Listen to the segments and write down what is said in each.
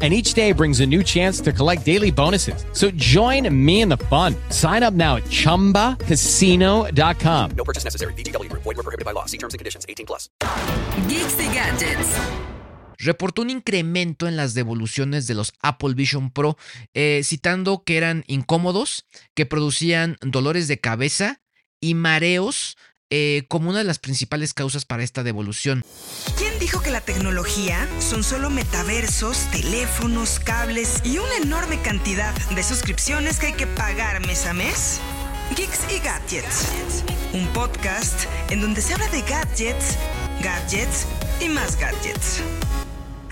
and each day brings a new chance to collect daily bonuses. So join me in the fun. Sign up now at ChumbaCasino.com. No purchase necessary. BGW. Void were prohibited by law. See terms and conditions. 18 plus. Geeks y Gadgets. reportó un incremento en las devoluciones de los Apple Vision Pro, eh, citando que eran incómodos, que producían dolores de cabeza y mareos eh, como una de las principales causas para esta devolución. ¿Quién dijo que la tecnología son solo metaversos, teléfonos, cables y una enorme cantidad de suscripciones que hay que pagar mes a mes? Geeks y Gadgets, un podcast en donde se habla de gadgets, gadgets y más gadgets.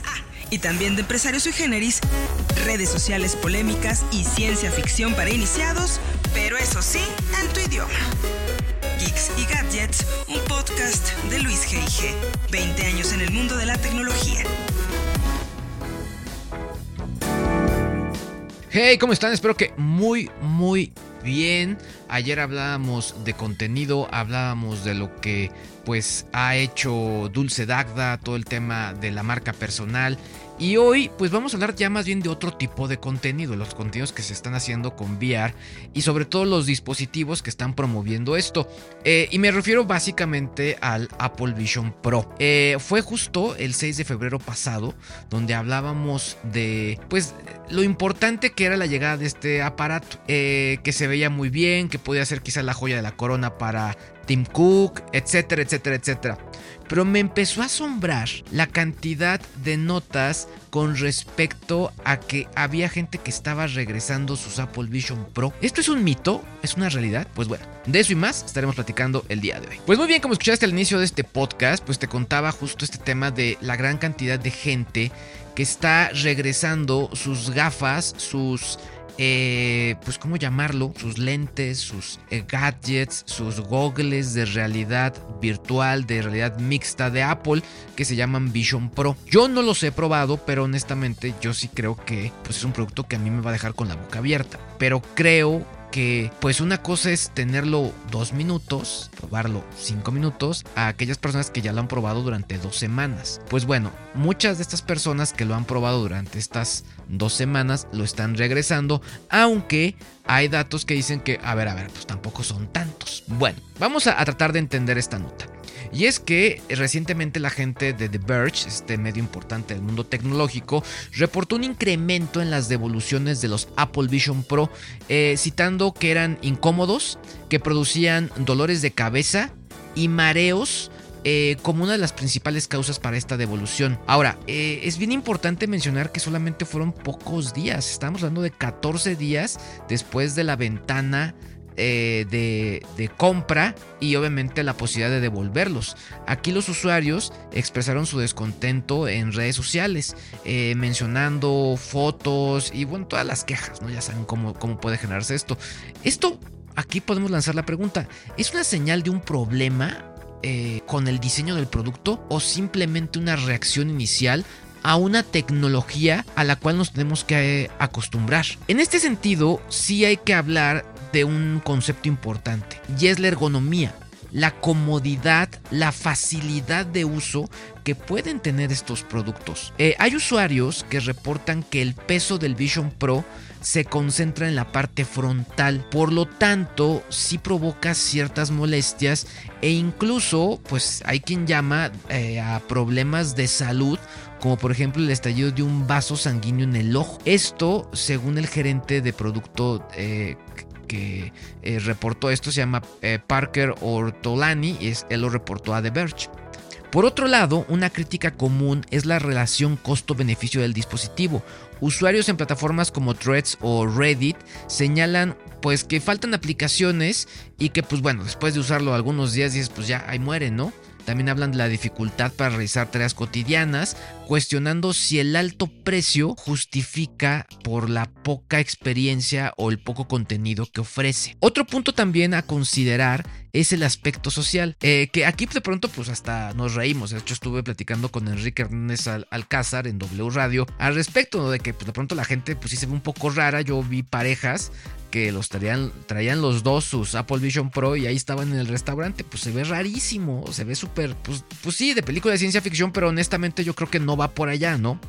Ah, y también de empresarios sui generis, redes sociales polémicas y ciencia ficción para iniciados, pero eso sí, en tu idioma. Y Gadgets, un podcast de Luis G.I.G. 20 años en el mundo de la tecnología. Hey, ¿cómo están? Espero que muy, muy bien. Ayer hablábamos de contenido, hablábamos de lo que pues ha hecho Dulce Dagda, todo el tema de la marca personal. Y hoy pues vamos a hablar ya más bien de otro tipo de contenido, los contenidos que se están haciendo con VR y sobre todo los dispositivos que están promoviendo esto. Eh, y me refiero básicamente al Apple Vision Pro. Eh, fue justo el 6 de febrero pasado donde hablábamos de pues lo importante que era la llegada de este aparato, eh, que se veía muy bien, podía ser quizás la joya de la corona para Tim Cook, etcétera, etcétera, etcétera. Pero me empezó a asombrar la cantidad de notas con respecto a que había gente que estaba regresando sus Apple Vision Pro. ¿Esto es un mito? ¿Es una realidad? Pues bueno, de eso y más estaremos platicando el día de hoy. Pues muy bien, como escuchaste al inicio de este podcast, pues te contaba justo este tema de la gran cantidad de gente que está regresando sus gafas, sus eh, pues cómo llamarlo, sus lentes, sus eh, gadgets, sus goggles de realidad virtual, de realidad mixta de Apple, que se llaman Vision Pro. Yo no los he probado, pero honestamente yo sí creo que pues, es un producto que a mí me va a dejar con la boca abierta. Pero creo pues una cosa es tenerlo dos minutos, probarlo cinco minutos, a aquellas personas que ya lo han probado durante dos semanas. Pues bueno, muchas de estas personas que lo han probado durante estas dos semanas lo están regresando, aunque hay datos que dicen que, a ver, a ver, pues tampoco son tantos. Bueno, vamos a, tratar de entender esta nota. Y es que recientemente la gente de The Verge, este medio importante del mundo tecnológico, reportó un incremento en las devoluciones de los Apple Vision Pro, eh, citando que eran incómodos, que producían dolores de cabeza y mareos. Eh, como una de las principales causas para esta devolución. Ahora, eh, es bien importante mencionar que solamente fueron pocos días. Estamos hablando de 14 días después de la ventana eh, de, compra y obviamente la posibilidad de devolverlos. Aquí los usuarios expresaron su descontento en redes sociales, mencionando fotos y bueno, todas las quejas, ¿no? Ya saben cómo, cómo puede generarse esto. Esto, aquí podemos lanzar la pregunta, ¿es una señal de un problema eh, con el diseño del producto o simplemente una reacción inicial a una tecnología a la cual nos tenemos que eh, acostumbrar. En este sentido, sí hay que hablar de un concepto importante y es la ergonomía la comodidad, la facilidad de uso que pueden tener estos productos. Eh, hay usuarios que reportan que el peso del Vision Pro se concentra en la parte frontal, por lo tanto sí provoca ciertas molestias e incluso pues hay quien llama eh, a problemas de salud como por ejemplo el estallido de un vaso sanguíneo en el ojo. Esto, según el gerente de producto eh, que eh, reportó esto, se llama Parker Ortolani, y es, él lo reportó a The Verge. Por otro lado, una crítica común es la relación costo-beneficio del dispositivo. Usuarios en plataformas como Threads o Reddit señalan pues que faltan aplicaciones y que pues bueno, después de usarlo algunos días dices pues ya ahí muere, ¿no? También hablan de la dificultad para realizar tareas cotidianas, cuestionando si el alto precio justifica por la poca experiencia o el poco contenido que ofrece. Otro punto también a considerar es el aspecto social, eh, que aquí de pronto pues hasta nos reímos. De hecho estuve platicando con Enrique Hernández Alcázar en W Radio al respecto de que pues, de pronto la gente pues sí se ve un poco rara. Yo vi parejas que los traían, traían los dos sus Apple Vision Pro y ahí estaban en el restaurante. Pues se ve rarísimo, se ve súper, pues, pues sí, de película de ciencia ficción, pero honestamente yo creo que no va por allá, ¿no?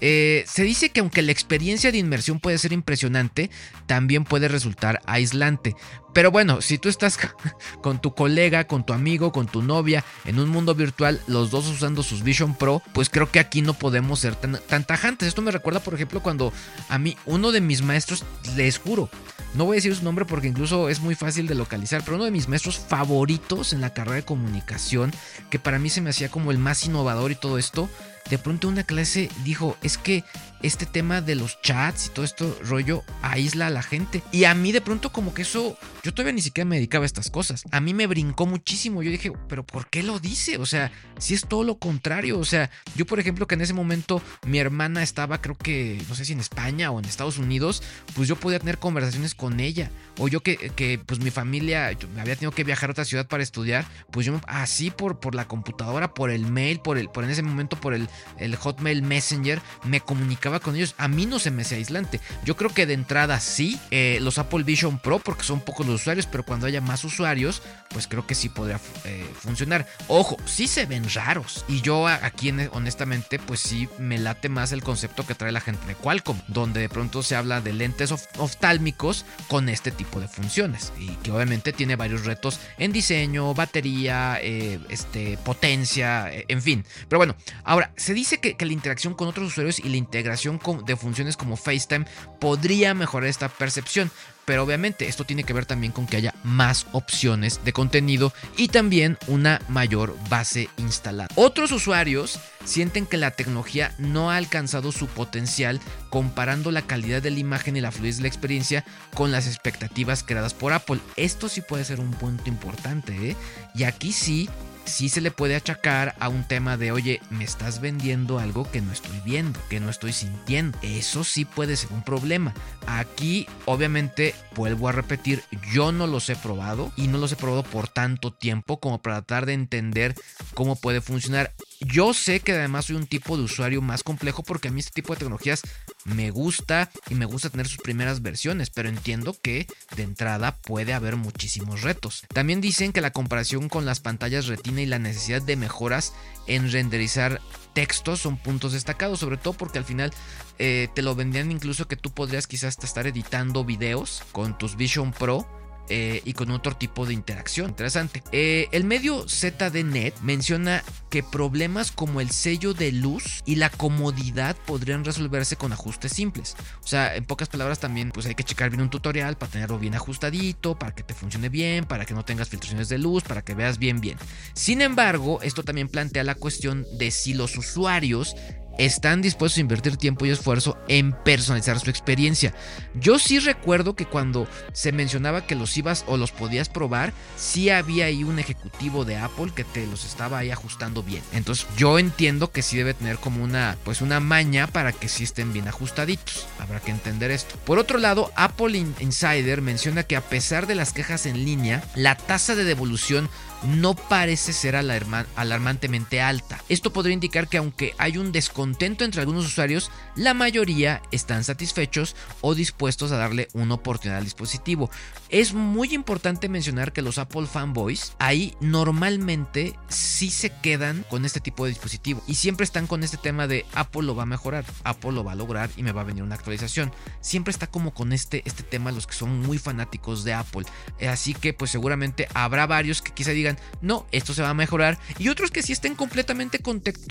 Eh, se dice que aunque la experiencia de inmersión puede ser impresionante, también puede resultar aislante. Pero bueno, si tú estás con tu colega, con tu amigo, con tu novia, en un mundo virtual, los dos usando sus Vision Pro, pues creo que aquí no podemos ser tan, tan tajantes. Esto me recuerda, por ejemplo, cuando a mí uno de mis maestros, les juro, no voy a decir su nombre porque incluso es muy fácil de localizar, pero uno de mis maestros favoritos en la carrera de comunicación, que para mí se me hacía como el más innovador y todo esto, de pronto una clase dijo, es que este tema de los chats y todo esto rollo aísla a la gente. Y a mí de pronto como que eso, yo todavía ni siquiera me dedicaba a estas cosas. A mí me brincó muchísimo. Yo dije, pero ¿por qué lo dice? O sea, si es todo lo contrario. O sea, yo por ejemplo que en ese momento mi hermana estaba creo que, no sé si en España o en Estados Unidos, pues yo podía tener conversaciones con ella. O yo que, que pues mi familia había tenido que viajar a otra ciudad para estudiar, pues yo así por, por la computadora, por el mail, por el, por en ese momento por el, el Hotmail Messenger, me comunicaba con ellos, a mí no se me hace aislante. Yo creo que de entrada sí, eh, los Apple Vision Pro, porque son pocos los usuarios, pero cuando haya más usuarios, pues creo que sí podría eh, funcionar. Ojo, sí se ven raros. Y yo aquí, honestamente, pues sí me late más el concepto que trae la gente de Qualcomm, donde de pronto se habla de lentes oftálmicos con este tipo de funciones. Y que obviamente tiene varios retos en diseño, batería, eh, este, potencia, en fin. Pero bueno, ahora, se dice que la interacción con otros usuarios y la integración de funciones como FaceTime podría mejorar esta percepción. Pero obviamente esto tiene que ver también con que haya más opciones de contenido y también una mayor base instalada. Otros usuarios sienten que la tecnología no ha alcanzado su potencial comparando la calidad de la imagen y la fluidez de la experiencia con las expectativas creadas por Apple. Esto sí puede ser un punto importante, ¿eh? Y aquí sí sí se le puede achacar a un tema de, oye, me estás vendiendo algo que no estoy viendo, que no estoy sintiendo. Eso sí puede ser un problema. Aquí, obviamente, vuelvo a repetir, yo no los he probado y no los he probado por tanto tiempo como para tratar de entender cómo puede funcionar. Yo sé que además soy un tipo de usuario más complejo porque a mí este tipo de tecnologías me gusta y me gusta tener sus primeras versiones, pero entiendo que de entrada puede haber muchísimos retos. También dicen que la comparación con las pantallas retina y la necesidad de mejoras en renderizar textos son puntos destacados, sobre todo porque al final eh, te lo vendían incluso que tú podrías quizás estar editando videos con tus Vision Pro eh, y con otro tipo de interacción. Interesante. Eh, el medio ZDNet menciona que problemas como el sello de luz y la comodidad podrían resolverse con ajustes simples. O sea, en pocas palabras también pues hay que checar bien un tutorial para tenerlo bien ajustadito, para que te funcione bien, para que no tengas filtraciones de luz, para que veas bien bien. Sin embargo, esto también plantea la cuestión de si los usuarios están dispuestos a invertir tiempo y esfuerzo en personalizar su experiencia. Yo sí recuerdo que cuando se mencionaba que los ibas o los podías probar, sí había ahí un ejecutivo de Apple que te los estaba ahí ajustando bien. Entonces yo entiendo que sí debe tener como una pues una maña para que sí estén bien ajustaditos. Habrá que entender esto. Por otro lado, Apple Insider menciona que a pesar de las quejas en línea, la tasa de devolución no parece ser alarmantemente alta. Esto podría indicar que aunque hay un descontento entre algunos usuarios, la mayoría están satisfechos o dispuestos a darle una oportunidad al dispositivo. Es muy importante mencionar que los Apple fanboys ahí normalmente sí se quedan con este tipo de dispositivo y siempre están con este tema de Apple lo va a mejorar, Apple lo va a lograr y me va a venir una actualización. Siempre está como con este, este tema los que son muy fanáticos de Apple. Así que pues seguramente habrá varios que quizá digan no, esto se va a mejorar. Y otros que sí estén completamente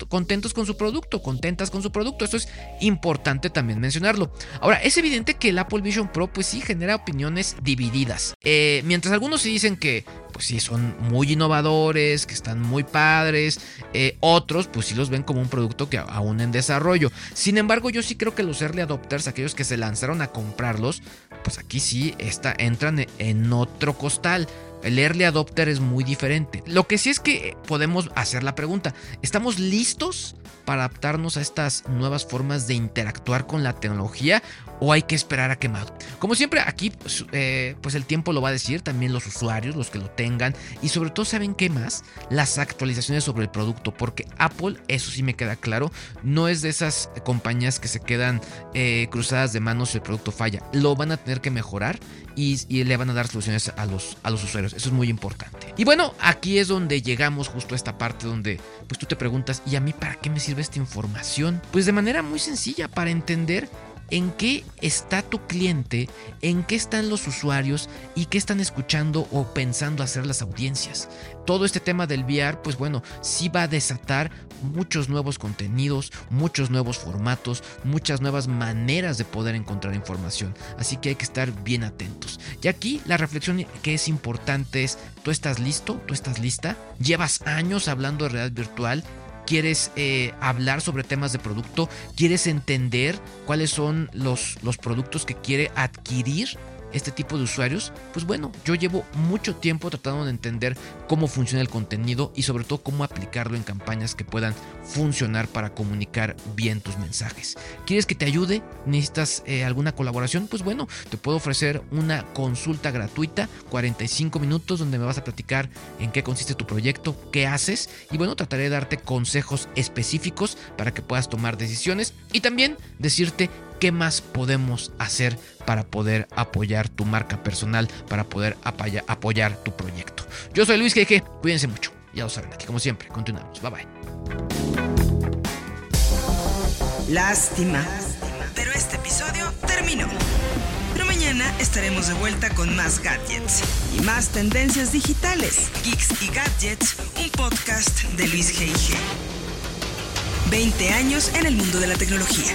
contentos con su producto, contentas con su producto. Esto es importante también mencionarlo. Ahora, es evidente que el Apple Vision Pro pues sí genera opiniones divididas. Eh, mientras algunos sí dicen que pues sí son muy innovadores, que están muy padres. Eh, otros pues sí los ven como un producto que aún en desarrollo. Sin embargo, yo sí creo que los early adopters, aquellos que se lanzaron a comprarlos, pues aquí sí está, entran en otro costal. El early adopter es muy diferente. Lo que sí es que podemos hacer la pregunta, ¿estamos listos para adaptarnos a estas nuevas formas de interactuar con la tecnología o hay que esperar a que madure? Como siempre, aquí eh, pues el tiempo lo va a decir, también los usuarios, los que lo tengan y sobre todo saben qué más, las actualizaciones sobre el producto, porque Apple, eso sí me queda claro, no es de esas compañías que se quedan eh, cruzadas de manos si el producto falla, lo van a tener que mejorar y, le van a dar soluciones a los, a los usuarios, eso es muy importante. Y bueno, aquí es donde llegamos justo a esta parte donde pues tú te preguntas, ¿y a mí para qué me sirve esta información? Pues de manera muy sencilla, para entender en qué está tu cliente, en qué están los usuarios y qué están escuchando o pensando hacer las audiencias. Todo este tema del VR, pues bueno, sí va a desatar muchos nuevos contenidos, muchos nuevos formatos, muchas nuevas maneras de poder encontrar información. Así que hay que estar bien atentos. Y aquí la reflexión que es importante es, ¿tú estás listo? ¿Tú estás lista? ¿Llevas años hablando de realidad virtual? Quieres eh, hablar sobre temas de producto, quieres entender cuáles son los, los productos que quiere adquirir este tipo de usuarios? Pues bueno, yo llevo mucho tiempo tratando de entender cómo funciona el contenido y sobre todo cómo aplicarlo en campañas que puedan funcionar para comunicar bien tus mensajes. ¿Quieres que te ayude? ¿Necesitas eh, alguna colaboración? Pues bueno, te puedo ofrecer una consulta gratuita, 45 minutos, donde me vas a platicar en qué consiste tu proyecto, qué haces y bueno, trataré de darte consejos específicos para que puedas tomar decisiones y también decirte qué más podemos hacer para poder apoyar tu marca personal, para poder apoyar, tu proyecto. Yo soy Luis G.G. Cuídense mucho. Ya lo saben, aquí como siempre, continuamos. Bye bye. Lástima. Pero este episodio terminó. Pero mañana estaremos de vuelta con más gadgets y más tendencias digitales. Geeks y Gadgets, un podcast de Luis G.I.G. 20 años en el mundo de la tecnología.